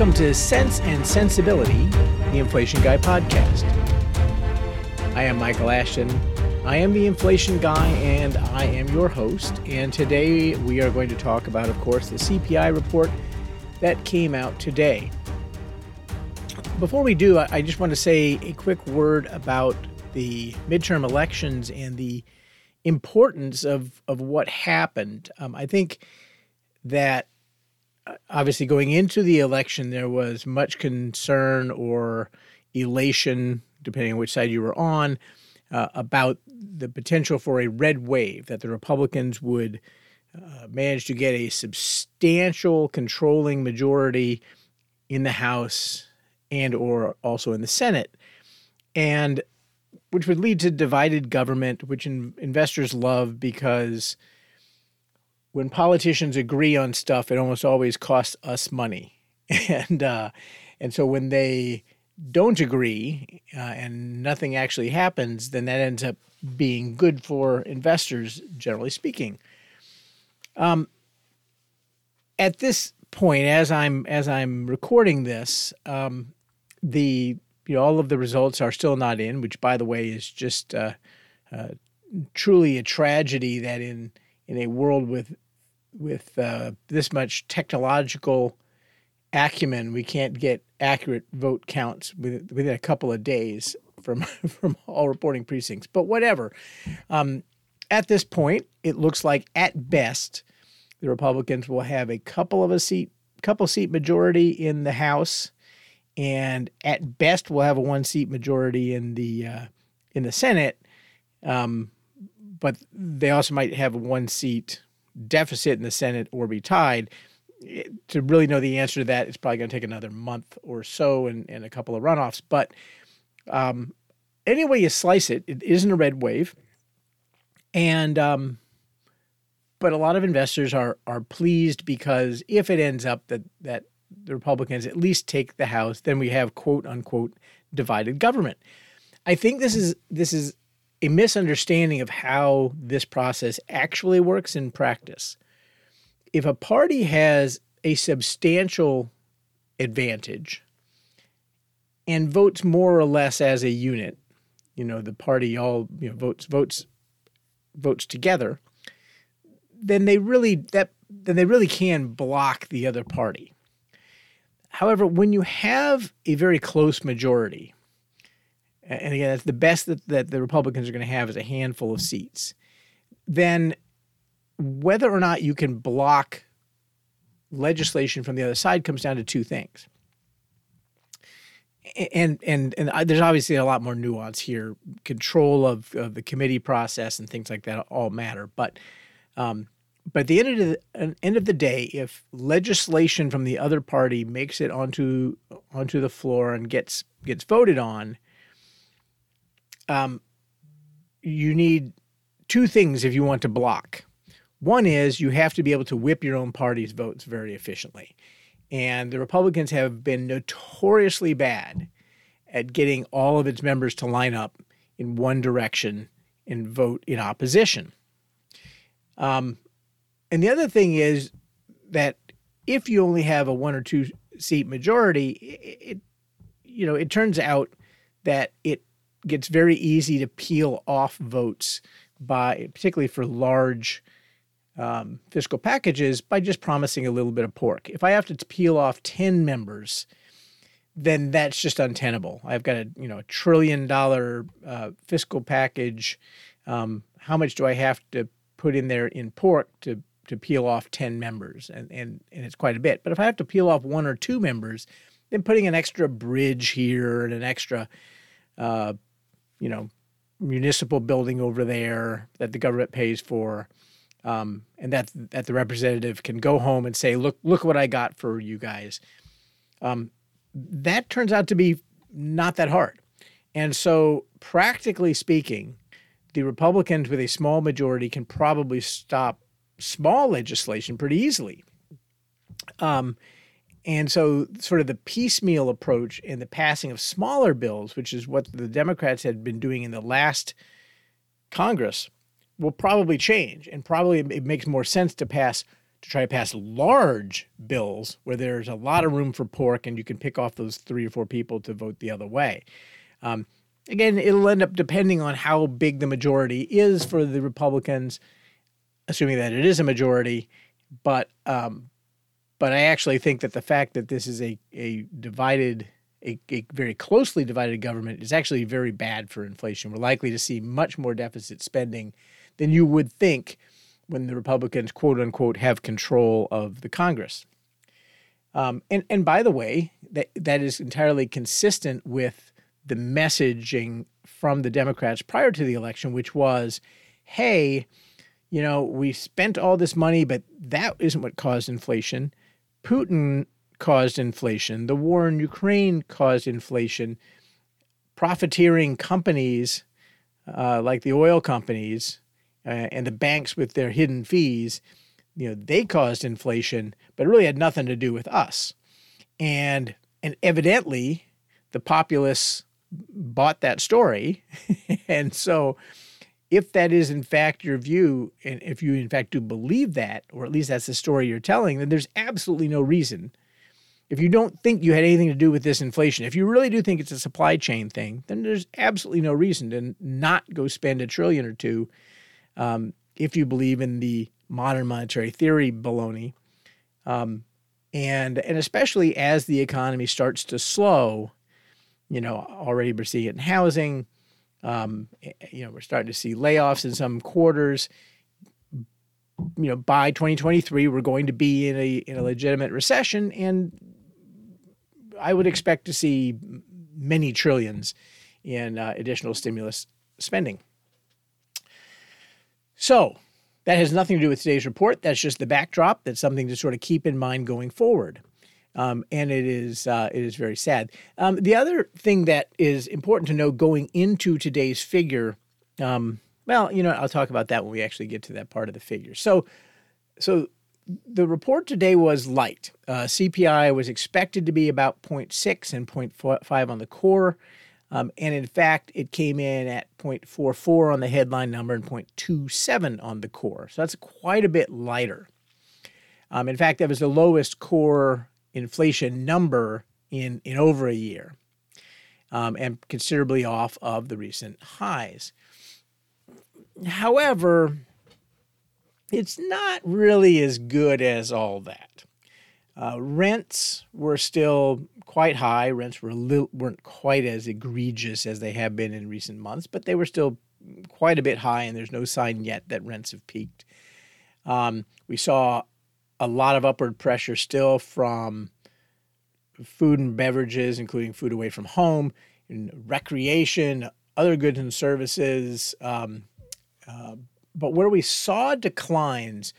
Welcome to Sense and Sensibility, the Inflation Guy podcast. I am Michael Ashton. I am the Inflation Guy and I am your host. And today we are going to talk about, of course, the CPI report that came out today. Before we do, I just want to say a quick word about the midterm elections and the importance of, of what happened. Um, I think that obviously going into the election, there was much concern or elation, depending on which side you were on, uh, about the potential for a red wave, that the Republicans would uh, manage to get a substantial controlling majority in the House and or also in the Senate. And which would lead to divided government, which in, investors love because when politicians agree on stuff, it almost always costs us money, and uh, and so when they don't agree uh, and nothing actually happens, then that ends up being good for investors, generally speaking. Um, at this point, as I'm as I'm recording this, um, the you know all of the results are still not in, which by the way is just uh, uh, truly a tragedy that in in a world with with uh, this much technological acumen, we can't get accurate vote counts within a couple of days from from all reporting precincts. But whatever. Um, at this point, it looks like at best the Republicans will have a couple of a seat couple seat majority in the House, and at best we'll have a one seat majority in the uh, in the Senate. Um, but they also might have a one seat deficit in the Senate or be tied. To really know the answer to that, it's probably going to take another month or so and, and a couple of runoffs. But um, any way you slice it, it isn't a red wave. And um, but a lot of investors are are pleased because if it ends up that that the Republicans at least take the House, then we have quote unquote divided government. I think this is this is a misunderstanding of how this process actually works in practice. If a party has a substantial advantage and votes more or less as a unit, you know, the party all you know, votes votes votes together, then they really that then they really can block the other party. However, when you have a very close majority, and again, that's the best that, that the Republicans are going to have is a handful of seats, then whether or not you can block legislation from the other side comes down to two things. And and and there's obviously a lot more nuance here. Control of, of the committee process and things like that all matter. But um, but at the end of the end of the day, if legislation from the other party makes it onto onto the floor and gets gets voted on, um, you need two things if you want to block. One is you have to be able to whip your own party's votes very efficiently. And the Republicans have been notoriously bad at getting all of its members to line up in one direction and vote in opposition. Um, and the other thing is that if you only have a one or two seat majority, it, it you know it turns out that it gets very easy to peel off votes by particularly for large um, fiscal packages by just promising a little bit of pork. If I have to peel off 10 members, then that's just untenable. I've got a you know a trillion dollar uh, fiscal package. Um, how much do I have to put in there in pork to to peel off 10 members? And, and and it's quite a bit. But if I have to peel off one or two members, then putting an extra bridge here and an extra uh, you know, municipal building over there that the government pays for, um, and that that the representative can go home and say, "Look, look what I got for you guys." Um, that turns out to be not that hard, and so practically speaking, the Republicans with a small majority can probably stop small legislation pretty easily. Um, and so, sort of the piecemeal approach in the passing of smaller bills, which is what the Democrats had been doing in the last Congress, will probably change. And probably it makes more sense to pass to try to pass large bills where there's a lot of room for pork and you can pick off those three or four people to vote the other way. Um, again, it'll end up depending on how big the majority is for the Republicans, assuming that it is a majority. But um, but I actually think that the fact that this is a a divided a, a, very closely divided government is actually very bad for inflation. We're likely to see much more deficit spending than you would think when the Republicans, quote unquote, have control of the Congress. Um, and, and by the way, that, that is entirely consistent with the messaging from the Democrats prior to the election, which was hey, you know, we spent all this money, but that isn't what caused inflation. Putin caused inflation. The war in Ukraine caused inflation. Profiteering companies uh, like the oil companies uh, and the banks with their hidden fees, you know, they caused inflation, but it really had nothing to do with us. And and evidently, the populace bought that story, and so if that is in fact your view, and if you in fact do believe that, or at least that's the story you're telling, then there's absolutely no reason if you don't think you had anything to do with this inflation, if you really do think it's a supply chain thing, then there's absolutely no reason to not go spend a trillion or two um, if you believe in the modern monetary theory baloney. Um, and, and especially as the economy starts to slow, you know, already we're seeing it in housing. Um, you know, we're starting to see layoffs in some quarters. You know, by 2023, we're going to be in a in a legitimate recession, and I would expect to see many trillions in uh, additional stimulus spending. So that has nothing to do with today's report. That's just the backdrop. That's something to sort of keep in mind going forward. Um, and it is uh, it is very sad. Um, the other thing that is important to know going into today's figure, um, well, you know, I'll talk about that when we actually get to that part of the figure. So, so the report today was light. Uh, CPI was expected to be about 0.6 and 0.5 on the core. Um, and in fact, it came in at 0.44 on the headline number and 0.27 on the core. So that's quite a bit lighter. Um, in fact, that was the lowest core inflation number in, in over a year um, and considerably off of the recent highs. However, it's not really as good as all that. Uh, rents were still quite high. Rents were little, weren't quite as egregious as they have been in recent months, but they were still quite a bit high, and there's no sign yet that rents have peaked. Um, we saw a lot of upward pressure still from food and beverages, including food away from home, and recreation, other goods and services, um, uh, but where we saw declines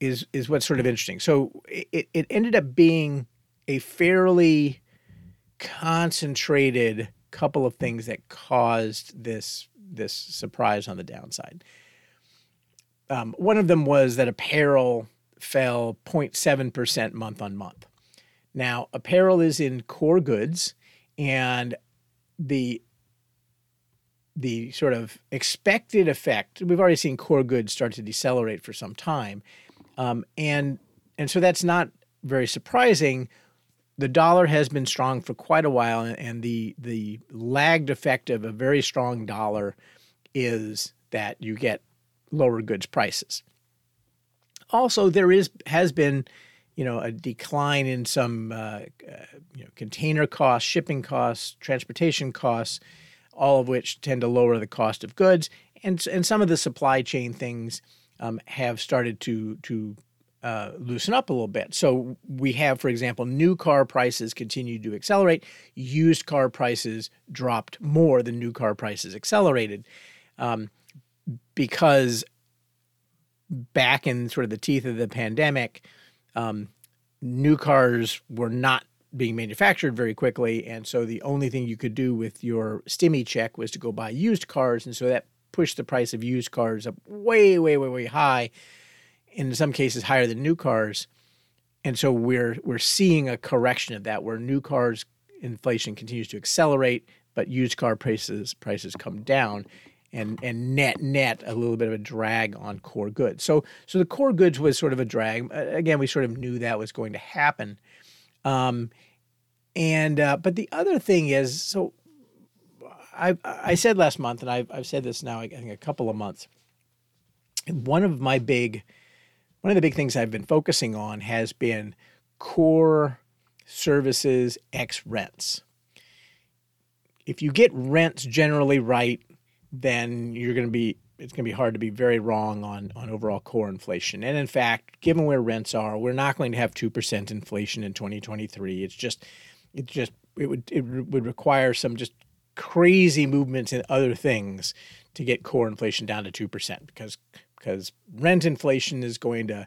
is is what's sort of interesting. So it, it ended up being a fairly concentrated couple of things that caused this this surprise on the downside. Um, one of them was that apparel fell 0.7% month on month. Now, apparel is in core goods, and the the sort of expected effect. We've already seen core goods start to decelerate for some time, um, and and so that's not very surprising. The dollar has been strong for quite a while, and the the lagged effect of a very strong dollar is that you get lower goods prices. Also, there is has been, you know, a decline in some uh, uh, you know container costs, shipping costs, transportation costs all of which tend to lower the cost of goods. And, and some of the supply chain things um, have started to, to uh, loosen up a little bit. So we have, for example, new car prices continue to accelerate. Used car prices dropped more than new car prices accelerated um, because back in sort of the teeth of the pandemic, um, new cars were not being manufactured very quickly. And so the only thing you could do with your stimmy check was to go buy used cars. And so that pushed the price of used cars up way, way, way, way high. and In some cases, higher than new cars. And so we're we're seeing a correction of that, where new cars inflation continues to accelerate, but used car prices prices come down. And and net net a little bit of a drag on core goods. So so the core goods was sort of a drag. Again, we sort of knew that was going to happen. Um, and uh, but the other thing is so I I said last month, and I've I've said this now I think a couple of months. One of my big one of the big things I've been focusing on has been core services X rents. If you get rents generally right, then you're going to be it's going to be hard to be very wrong on on overall core inflation. And in fact, given where rents are, we're not going to have 2% inflation in 2023. It's just it just it would it would require some just crazy movements in other things to get core inflation down to 2% because because rent inflation is going to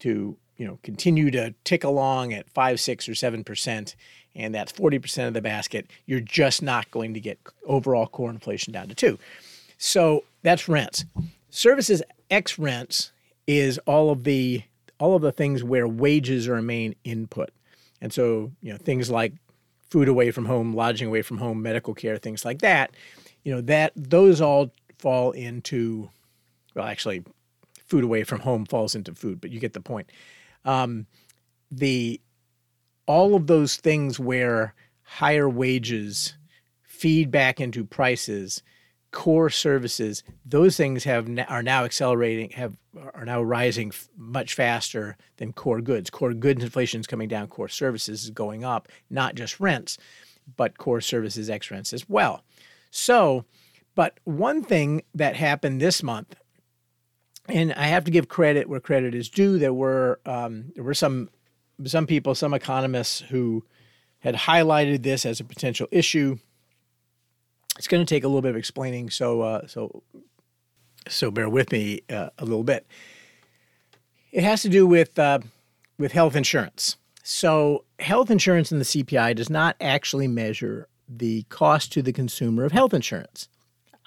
to you know continue to tick along at 5 6 or 7% and that's 40% of the basket you're just not going to get overall core inflation down to 2 so that's rents. Services x rents is all of the all of the things where wages are a main input. And so you know things like food away from home lodging away from home medical care things like that you know that those all fall into well actually food away from home falls into food but you get the point. Um, the all of those things where higher wages feed back into prices core services those things have are now accelerating have are now rising much faster than core goods core goods inflation is coming down core services is going up not just rents but core services x rents as well so but one thing that happened this month and I have to give credit where credit is due. There were um, there were some some people, some economists who had highlighted this as a potential issue. It's going to take a little bit of explaining, so uh, so so bear with me uh, a little bit. It has to do with uh, with health insurance. So health insurance in the CPI does not actually measure the cost to the consumer of health insurance,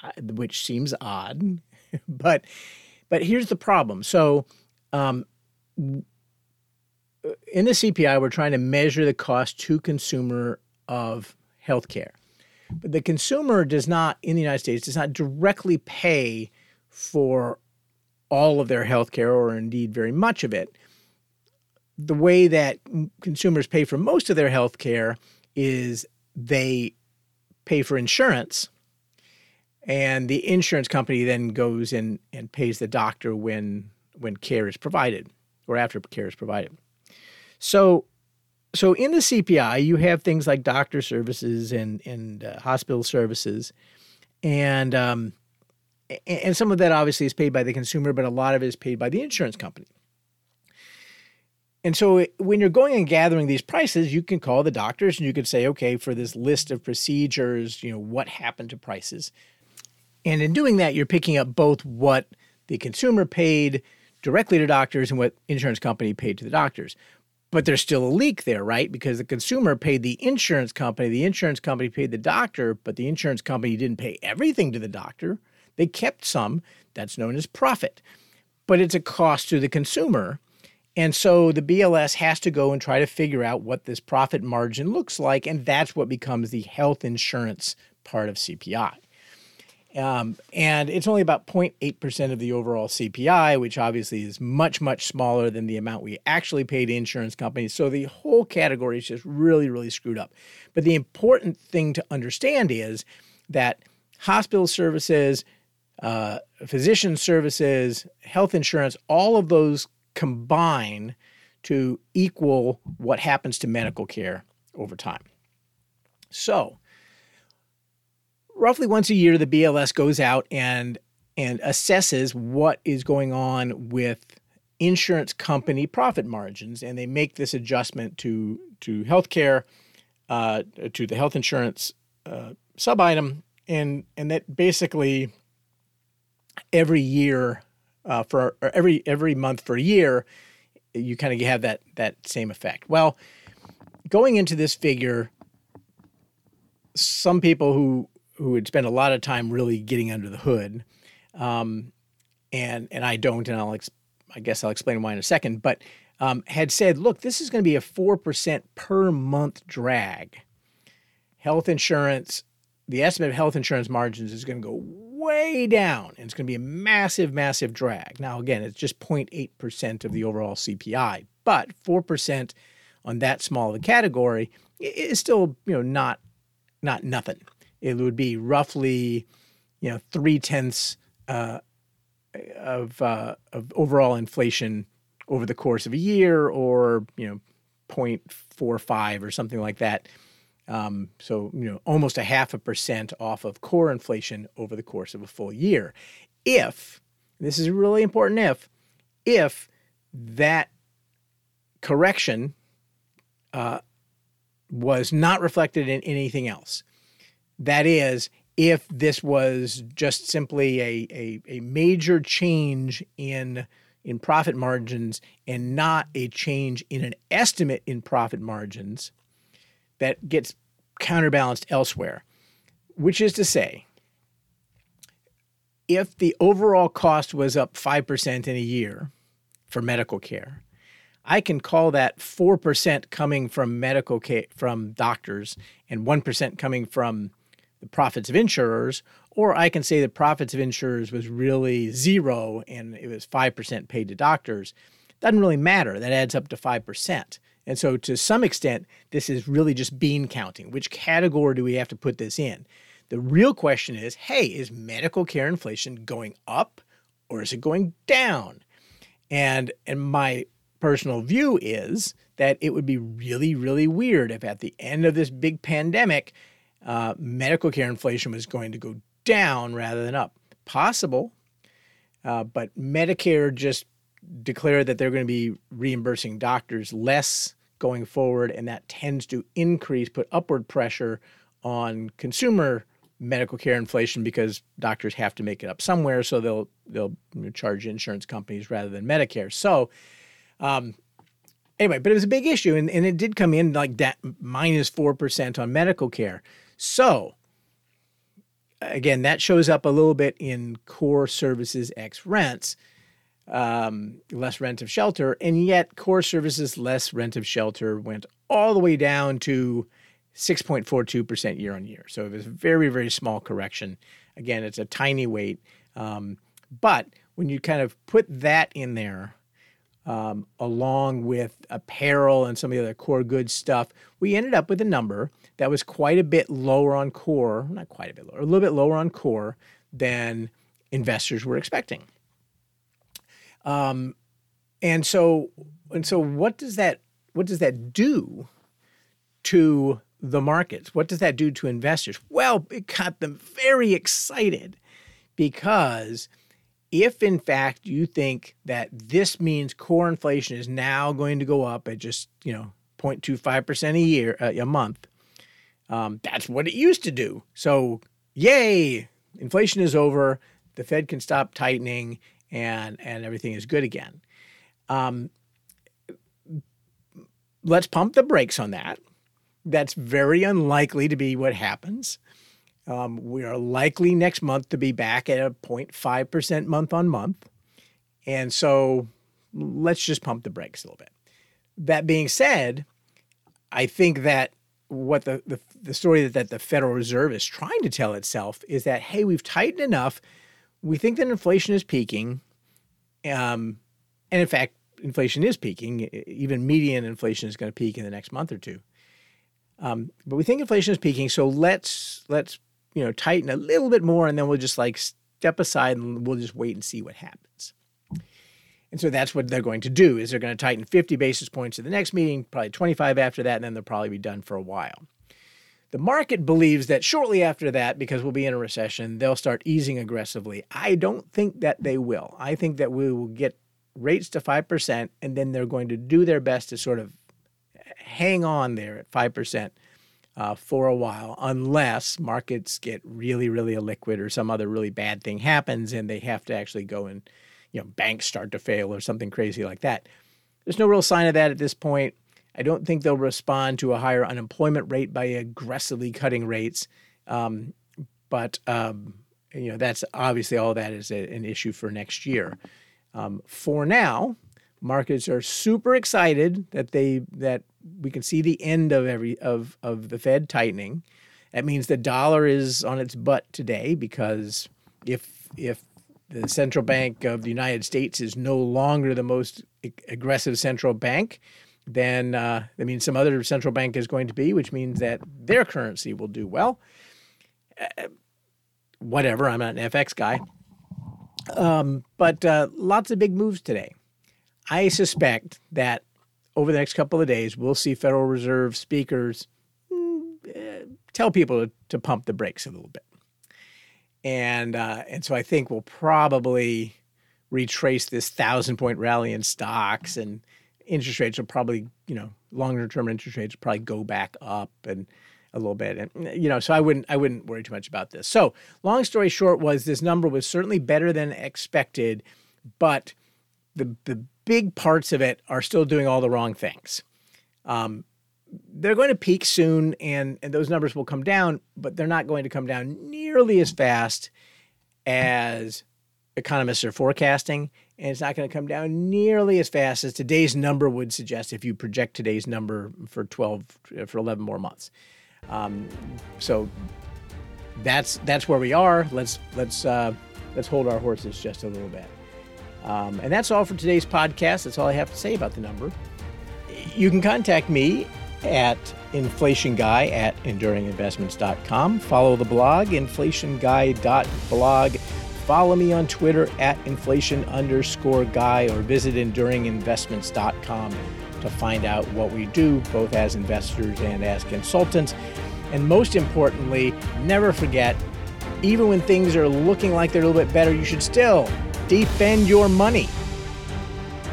uh, which seems odd, but but here's the problem. So, um, Uh, in the CPI, we're trying to measure the cost to consumer of healthcare. But the consumer does not, in the United States, does not directly pay for all of their healthcare or indeed very much of it. The way that consumers pay for most of their healthcare is they pay for insurance and the insurance company then goes in and pays the doctor when when care is provided or after care is provided. So so in the CPI you have things like doctor services and and uh, hospital services and um, and some of that obviously is paid by the consumer but a lot of it is paid by the insurance company. And so when you're going and gathering these prices, you can call the doctors and you can say, okay, for this list of procedures, you know, what happened to prices? And in doing that, you're picking up both what the consumer paid directly to doctors and what insurance company paid to the doctors. But there's still a leak there, right? Because the consumer paid the insurance company, the insurance company paid the doctor, but the insurance company didn't pay everything to the doctor. They kept some. That's known as profit. But it's a cost to the consumer. And so the BLS has to go and try to figure out what this profit margin looks like. And that's what becomes the health insurance part of CPI. Um, and it's only about 0.8% of the overall CPI, which obviously is much, much smaller than the amount we actually paid insurance companies. So the whole category is just really, really screwed up. But the important thing to understand is that hospital services, uh, physician services, health insurance, all of those combine to equal what happens to medical care over time. So, roughly once a year, the BLS goes out and and assesses what is going on with insurance company profit margins, and they make this adjustment to to healthcare, uh, to the health insurance uh, sub item, and and that basically every year uh, for every every month for a year, you kind of have that that same effect. Well, going into this figure, some people who who had spent a lot of time really getting under the hood, um, and and I don't, and I'll ex- I guess I'll explain why in a second. But um, had said, look, this is going to be a four percent per month drag. Health insurance, the estimate of health insurance margins is going to go way down and it's going to be a massive, massive drag. Now, again, it's just 0.8% of the overall CPI, but 4% on that small of a category is still, you know, not, not nothing. It would be roughly, you know, three tenths uh, of, uh, of overall inflation over the course of a year or, you know, 0.45 or something like that um, so, you know, almost a half a percent off of core inflation over the course of a full year. If, this is really important if, if that correction uh, was not reflected in anything else. That is, if this was just simply a, a, a major change in in profit margins and not a change in an estimate in profit margins, that gets counterbalanced elsewhere, which is to say, if the overall cost was up 5% in a year for medical care, I can call that 4% coming from medical care from doctors and 1% coming from the profits of insurers, or I can say the profits of insurers was really zero and it was 5% paid to doctors. Doesn't really matter. That adds up to 5%. And so, to some extent, this is really just bean counting. Which category do we have to put this in? The real question is hey, is medical care inflation going up or is it going down? And, and my personal view is that it would be really, really weird if at the end of this big pandemic, uh, medical care inflation was going to go down rather than up. Possible, uh, but Medicare just declared that they're going to be reimbursing doctors less going forward, and that tends to increase, put upward pressure on consumer medical care inflation because doctors have to make it up somewhere, so they'll they'll charge insurance companies rather than Medicare. So, um, anyway, but it was a big issue, and, and it did come in like that minus four percent on medical care. So, again, that shows up a little bit in core services x rents um, less rent of shelter, and yet core services less rent of shelter went all the way down to 6.42% year on year. So it was a very, very small correction. Again, it's a tiny weight. Um, but when you kind of put that in there, um, along with apparel and some of the other core goods stuff, we ended up with a number that was quite a bit lower on core, not quite a bit lower, a little bit lower on core than investors were expecting. Um, and so and so what does that what does that do to the markets? What does that do to investors? Well, it got them very excited because if in fact you think that this means core inflation is now going to go up at just, you know, 0.25% a year, uh, a month, um, that's what it used to do. So, yay, inflation is over. The Fed can stop tightening and and everything is good again. Um, let's pump the brakes on that. That's very unlikely to be what happens. Um, we are likely next month to be back at a 0.5% month on month. And so let's just pump the brakes a little bit. That being said, I think that what the, the, the story that, that the Federal Reserve is trying to tell itself is that, hey, we've tightened enough we think that inflation is peaking. Um, and in fact, inflation is peaking. Even median inflation is going to peak in the next month or two. Um, but we think inflation is peaking, so let's let's you know tighten a little bit more, and then we'll just like step aside and we'll just wait and see what happens. And so that's what they're going to do: is they're going to tighten 50 basis points at the next meeting, probably 25 after that, and then they'll probably be done for a while. The market believes that shortly after that, because we'll be in a recession, they'll start easing aggressively. I don't think that they will. I think that we will get rates to 5%, and then they're going to do their best to sort of hang on there at 5% uh, for a while, unless markets get really, really illiquid or some other really bad thing happens and they have to actually go and, you know, banks start to fail or something crazy like that. There's no real sign of that at this point. I don't think they'll respond to a higher unemployment rate by aggressively cutting rates. Um, but um, you know that's obviously all that is a, an issue for next year. Um, for now, markets are super excited that they that we can see the end of every of of the Fed tightening. That means the dollar is on its butt today because if if the central bank of the United States is no longer the most aggressive central bank, then uh, that means some other central bank is going to be, which means that their currency will do well. Uh, whatever, I'm not an FX guy. Um, but uh, lots of big moves today. I suspect that over the next couple of days, we'll see Federal Reserve speakers mm, uh, tell people to, to, pump the brakes a little bit. And, uh, and so I think we'll probably retrace this thousand point rally in stocks and interest rates will probably, you know, longer term interest rates will probably go back up and a little bit. And you know, so I wouldn't I wouldn't worry too much about this. So long story short was this number was certainly better than expected, but the the big parts of it are still doing all the wrong things. Um, they're going to peak soon and, and those numbers will come down, but they're not going to come down nearly as fast as economists are forecasting. And it's not going to come down nearly as fast as today's number would suggest if you project today's number for 12, for 11 more months. Um, so that's that's where we are. Let's let's uh, let's hold our horses just a little bit. Um, and that's all for today's podcast. That's all I have to say about the number. You can contact me at inflation guy at enduringinvestments.com. Follow the blog, inflationguy.blog. Follow me on Twitter at inflation underscore guy or visit enduringinvestments.com to find out what we do, both as investors and as consultants. And most importantly, never forget, even when things are looking like they're a little bit better, you should still defend your money.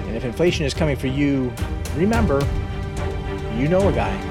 And if inflation is coming for you, remember, you know a guy.